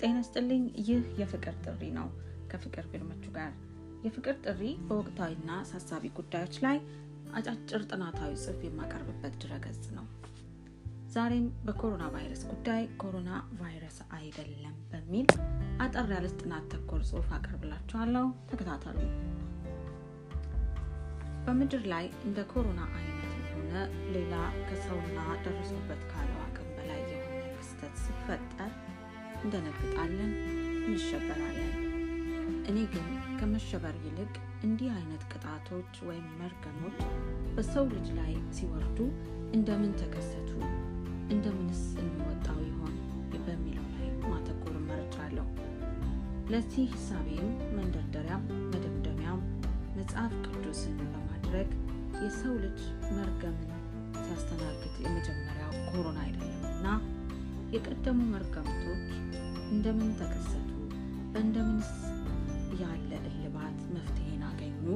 ጤና ስጥልኝ። ይህ የፍቅር ጥሪ ነው ከፍቅር ፊልሞቹ ጋር። የፍቅር ጥሪ በወቅታዊና አሳሳቢ ጉዳዮች ላይ አጫጭር ጥናታዊ ጽሑፍ የማቀርብበት ድረገጽ ነው። ዛሬም በኮሮና ቫይረስ ጉዳይ ኮሮና ቫይረስ አይደለም በሚል አጠር ያለች ጥናት ተኮር ጽሑፍ አቀርብላችኋለሁ። ተከታተሉ። በምድር ላይ እንደ ኮሮና አይነት የሆነ ሌላ ከሰውና ደረሱበት ካለው አቅም በላይ የሆነ ክስተት ሲፈጠር እንደነግጣለን፣ እንሸበራለን። እኔ ግን ከመሸበር ይልቅ እንዲህ አይነት ቅጣቶች ወይም መርገሞች በሰው ልጅ ላይ ሲወርዱ እንደምን ተከሰቱ፣ እንደምንስ እንወጣው ይሆን በሚለው ላይ ማተኮር መርጫለሁ። ለዚህ ሂሳቤም መንደርደሪያም መደምደሚያም መጽሐፍ ቅዱስን በማድረግ የሰው ልጅ መርገምን ሲያስተናግድ የመጀመሪያው ኮሮና አይደለም እና የቀደሙ መርገምቶች እንደምን ተከሰቱ፣ በእንደምንስ ያለ እልባት መፍትሄን አገኙ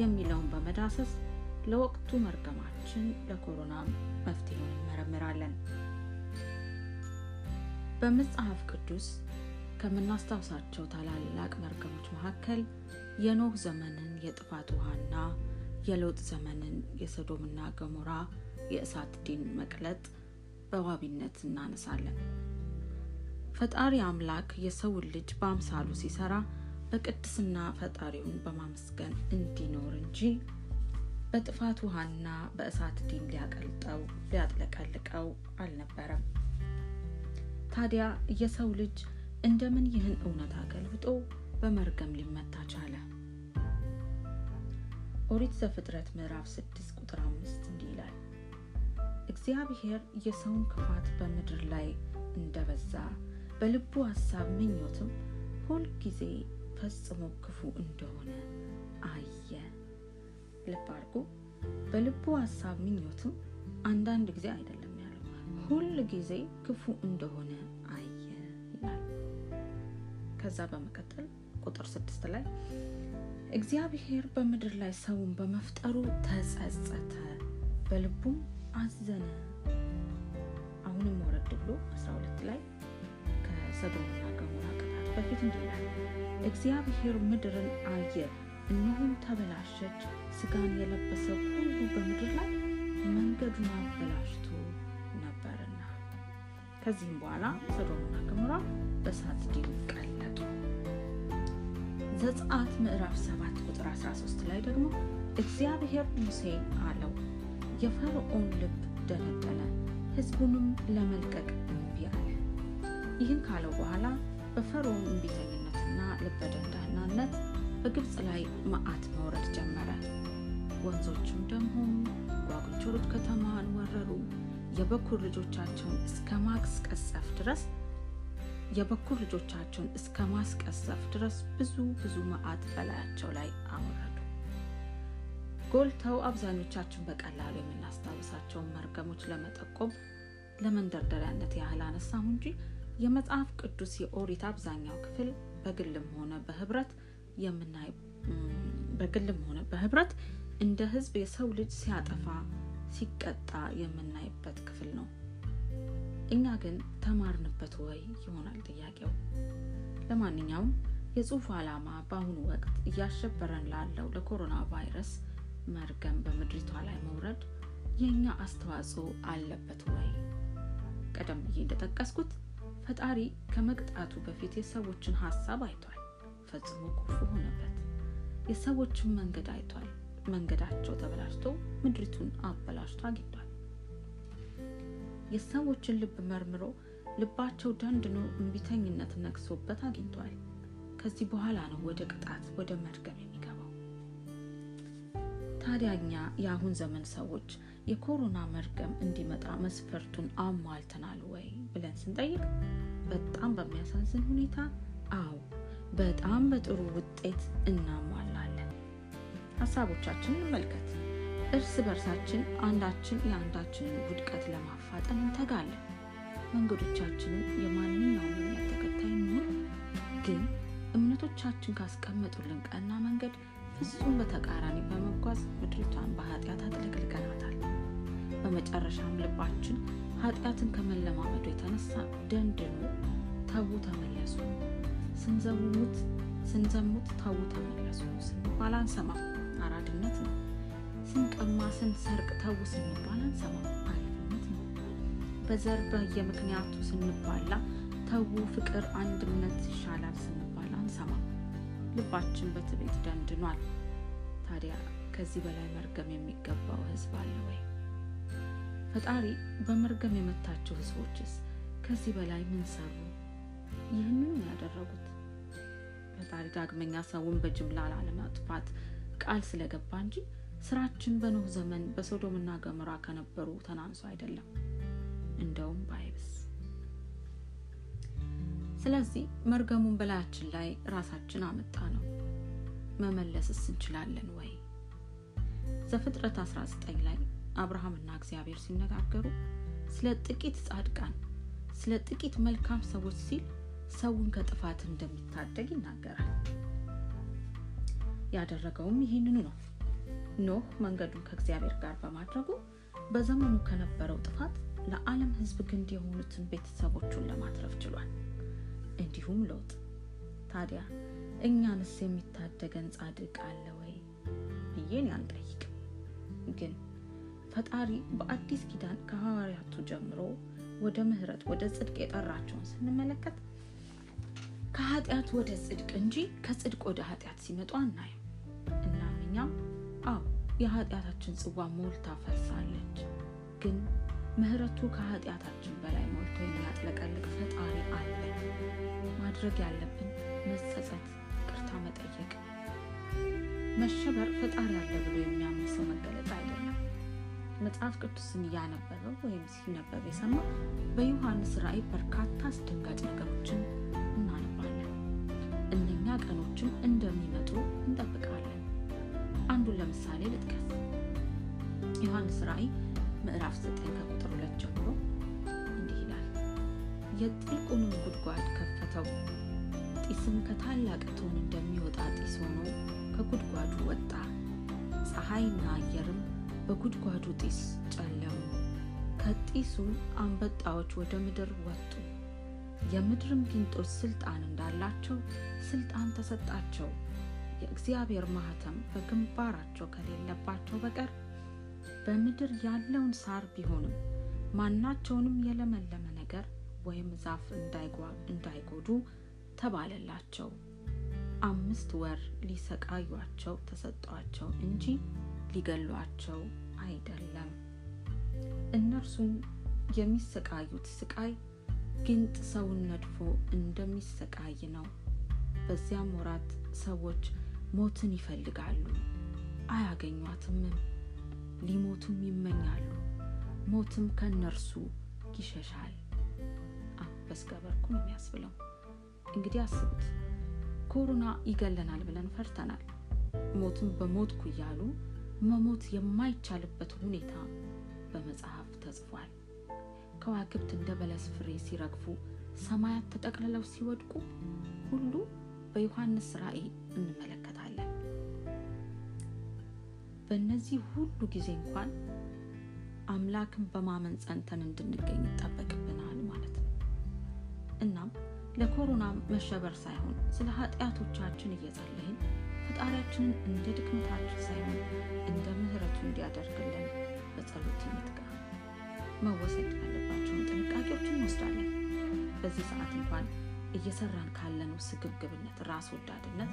የሚለውን በመዳሰስ ለወቅቱ መርገማችን ለኮሮና መፍትሄውን እንመረምራለን። በመጽሐፍ ቅዱስ ከምናስታውሳቸው ታላላቅ መርገሞች መካከል የኖህ ዘመንን የጥፋት ውሃና የሎጥ ዘመንን የሰዶምና ገሞራ የእሳት ዲን መቅለጥ በዋቢነት እናነሳለን። ፈጣሪ አምላክ የሰውን ልጅ በአምሳሉ ሲሰራ በቅድስና ፈጣሪውን በማመስገን እንዲኖር እንጂ በጥፋት ውሃና በእሳት ዲን ሊያቀልጠው ሊያጥለቀልቀው አልነበረም። ታዲያ የሰው ልጅ እንደምን ይህን እውነት አገልብጦ በመርገም ሊመታ ቻለ? ኦሪት ዘፍጥረት ምዕራፍ 6 ቁጥር 5 እንዲህ ይላል፣ እግዚአብሔር የሰውን ክፋት በምድር ላይ እንደበዛ በልቡ ሀሳብ ምኞትም ሁልጊዜ ፈጽሞ ክፉ እንደሆነ አየ። ልብ አድርጉ። በልቡ ሀሳብ ምኞትም አንዳንድ ጊዜ አይደለም ያለው፣ ሁል ጊዜ ክፉ እንደሆነ አየ ይላል። ከዛ በመቀጠል ቁጥር ስድስት ላይ እግዚአብሔር በምድር ላይ ሰውን በመፍጠሩ ተጸጸተ፣ በልቡም አዘነ። አሁንም ወረድ ብሎ 12 ላይ ከሰዶምና ገሞራ ቅጣት በፊት እንዲህ ይላል እግዚአብሔር ምድርን አየ፣ እነሆም ተበላሸች፣ ስጋን የለበሰ ሁሉ በምድር ላይ መንገዱን አበላሽቶ ነበርና። ከዚህም በኋላ ሰዶምና ገሞራ በእሳት ዲን ቀለጡ። ዘጸአት ምዕራፍ 7 ቁጥር 13 ላይ ደግሞ እግዚአብሔር ሙሴን አለው፣ የፈርዖን ልብ ደነደነ፣ ሕዝቡንም ለመልቀቅ እምቢ አለ። ይህን ካለው በኋላ በፈርዖን እምቢተኝነትና ልበ ደንዳናነት በግብፅ ላይ መዓት መውረድ ጀመረ። ወንዞችም ደም ሆኑ፣ ጓጉንቸሮች ከተማዋን ወረሩ። የበኩር ልጆቻቸውን እስከ ማስቀሰፍ ድረስ የበኩር ልጆቻቸውን እስከ ማስቀሰፍ ድረስ ብዙ ብዙ መዓት በላያቸው ላይ አወረዱ። ጎልተው አብዛኞቻችን በቀላሉ የምናስታውሳቸውን መርገሞች ለመጠቆም ለመንደርደሪያነት ያህል አነሳሁ እንጂ የመጽሐፍ ቅዱስ የኦሪት አብዛኛው ክፍል በግልም ሆነ በህብረት የምናይ በግልም ሆነ በህብረት እንደ ህዝብ የሰው ልጅ ሲያጠፋ ሲቀጣ የምናይበት ክፍል ነው። እኛ ግን ተማርንበት ወይ ይሆናል ጥያቄው። ለማንኛውም የጽሁፉ ዓላማ በአሁኑ ወቅት እያሸበረን ላለው ለኮሮና ቫይረስ መርገም በምድሪቷ ላይ መውረድ የእኛ አስተዋጽኦ አለበት ወይ? ቀደም ብዬ እንደጠቀስኩት ፈጣሪ ከመቅጣቱ በፊት የሰዎችን ሀሳብ አይቷል፣ ፈጽሞ ክፉ ሆነበት። የሰዎችን መንገድ አይቷል፣ መንገዳቸው ተበላሽቶ ምድሪቱን አበላሽቶ አግኝቷል። የሰዎችን ልብ መርምሮ ልባቸው ደንድኖ እምቢተኝነት ነግሶበት አግኝቷል። ከዚህ በኋላ ነው ወደ ቅጣት ወደ መርገም የሚገባው። ታዲያ እኛ የአሁን ዘመን ሰዎች የኮሮና መርገም እንዲመጣ መስፈርቱን አሟልተናል ወይ ብለን ስንጠይቅ በጣም በሚያሳዝን ሁኔታ አዎ፣ በጣም በጥሩ ውጤት እናሟላለን። ሀሳቦቻችንን እንመልከት። እርስ በርሳችን አንዳችን የአንዳችንን ውድቀት ለማፋጠን እንተጋለን። መንገዶቻችንን የማንኛውም እምነት ተከታይ ግን እምነቶቻችን ካስቀመጡልን ቀና መንገድ ፍጹም በተቃራኒ በመጓዝ ምድሪቷን በኃጢአት አጥለቅልቀናታል። በመጨረሻም ልባችን ኃጢአትን ከመለማመዱ የተነሳ ደንድኖ ተዉ ተመለሱ፣ ስንዘሙት ስንዘሙት ተዉ ተመለሱ ስንባል አንሰማም፣ አራድነት ነው። ስንቀማ ስንሰርቅ ተዉ ስንባል አንሰማም፣ አለብነት ነው። በዘር በየምክንያቱ ስንባላ ተዉ ፍቅር፣ አንድነት ይሻላል ልባችን በትዕቢት ደንድኗል። ታዲያ ከዚህ በላይ መርገም የሚገባው ሕዝብ አለ ወይ? ፈጣሪ በመርገም የመታቸው ሕዝቦችስ ከዚህ በላይ ምን ሰሩ? ይህንን ያደረጉት ፈጣሪ ዳግመኛ ሰውን በጅምላ ላለማጥፋት ቃል ስለገባ እንጂ ስራችን በኖህ ዘመን በሶዶምና ገሞራ ከነበሩ ተናንሶ አይደለም፣ እንደውም ባይብስ። ስለዚህ መርገሙን በላያችን ላይ ራሳችን አመጣ ነው። መመለስስ እንችላለን ወይ? ዘፍጥረት 19 ላይ አብርሃምና እግዚአብሔር ሲነጋገሩ ስለ ጥቂት ጻድቃን፣ ስለ ጥቂት መልካም ሰዎች ሲል ሰውን ከጥፋት እንደሚታደግ ይናገራል። ያደረገውም ይህንኑ ነው። ኖህ መንገዱን ከእግዚአብሔር ጋር በማድረጉ በዘመኑ ከነበረው ጥፋት ለዓለም ሕዝብ ግንድ የሆኑትን ቤተሰቦቹን ለማትረፍ ችሏል። እንዲሁም ሎጥ። ታዲያ እኛንስ የሚታደገን ጻድቅ አለ ወይ ብዬን አልጠይቅም። ግን ፈጣሪ በአዲስ ኪዳን ከሐዋርያቱ ጀምሮ ወደ ምሕረት ወደ ጽድቅ የጠራቸውን ስንመለከት ከኃጢአት ወደ ጽድቅ እንጂ ከጽድቅ ወደ ኃጢአት ሲመጡ አናይም። እናም እኛም አዎ የኃጢአታችን ጽዋ ሞልታ ፈሳለች። ግን ምሕረቱ ከኃጢአታችን በላይ ሞልቶ የሚያጥለቀልቅ ፈጣሪ አለ። ማድረግ ያለብን መጸጸት፣ ቅርታ መጠየቅ። መሸበር ፈጣሪ አለ ብሎ የሚያምን ሰው መገለጥ አይደለም። መጽሐፍ ቅዱስን እያነበበው ወይም ሲነበብ የሰማ በዮሐንስ ራእይ በርካታ አስደንጋጭ ነገሮችን እናነባለን። እነኛ ቀኖችም እንደሚመጡ ምዕራፍ 9 ከቁጥር ሁለት ጀምሮ እንዲህ ይላል። የጥልቁንም ጉድጓድ ከፈተው፣ ጢስም ከታላቅ እቶን እንደሚወጣ ጢስ ሆኖ ከጉድጓዱ ወጣ። ፀሐይና አየርም በጉድጓዱ ጢስ ጨለሙ። ከጢሱ አንበጣዎች ወደ ምድር ወጡ። የምድርም ጊንጦች ስልጣን እንዳላቸው ስልጣን ተሰጣቸው። የእግዚአብሔር ማህተም በግንባራቸው ከሌለባቸው በቀር በምድር ያለውን ሳር ቢሆንም ማናቸውንም የለመለመ ነገር ወይም ዛፍ እንዳይጎዱ ተባለላቸው። አምስት ወር ሊሰቃዩአቸው ተሰጧቸው እንጂ ሊገሏቸው አይደለም። እነርሱም የሚሰቃዩት ስቃይ ጊንጥ ሰውን ነድፎ እንደሚሰቃይ ነው። በዚያም ወራት ሰዎች ሞትን ይፈልጋሉ፣ አያገኟትምም። ሊሞቱም ይመኛሉ፣ ሞትም ከእነርሱ ይሸሻል። አንበስ ገበርኩ ነው የሚያስብለው። እንግዲህ አስቡት፣ ኮሮና ይገለናል ብለን ፈርተናል። ሞትን በሞትኩ እያሉ መሞት የማይቻልበት ሁኔታ በመጽሐፍ ተጽፏል። ከዋክብት እንደ በለስ ፍሬ ሲረግፉ፣ ሰማያት ተጠቅልለው ሲወድቁ ሁሉ በዮሐንስ ራእይ እንመለከታለን። በእነዚህ ሁሉ ጊዜ እንኳን አምላክን በማመን ጸንተን እንድንገኝ ይጠበቅብናል ማለት ነው። እናም ለኮሮና መሸበር ሳይሆን ስለ ኃጢአቶቻችን እየጸለይን ፈጣሪያችንን እንደ ድክመታችን ሳይሆን እንደ ምሕረቱ እንዲያደርግልን በጸሎት ይትጋ። መወሰድ ያለባቸውን ጥንቃቄዎች እንወስዳለን። በዚህ ሰዓት እንኳን እየሰራን ካለነው ስግብግብነት፣ ራስ ወዳድነት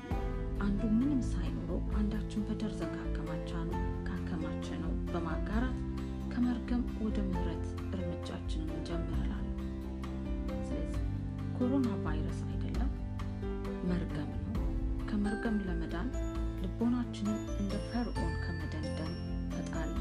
አንዱ ምንም ሳይኖረው አንዳችን በደርዘን ካከማቻ ነው ካከማቸ ነው በማጋራት ከመርገም ወደ ምሕረት እርምጃችንን እንጀምራለን። ስለዚህ ኮሮና ቫይረስ አይደለም፣ መርገም ነው። ከመርገም ለመዳን ልቦናችንን እንደ ፈርዖን ከመደንደን ፈጣሪ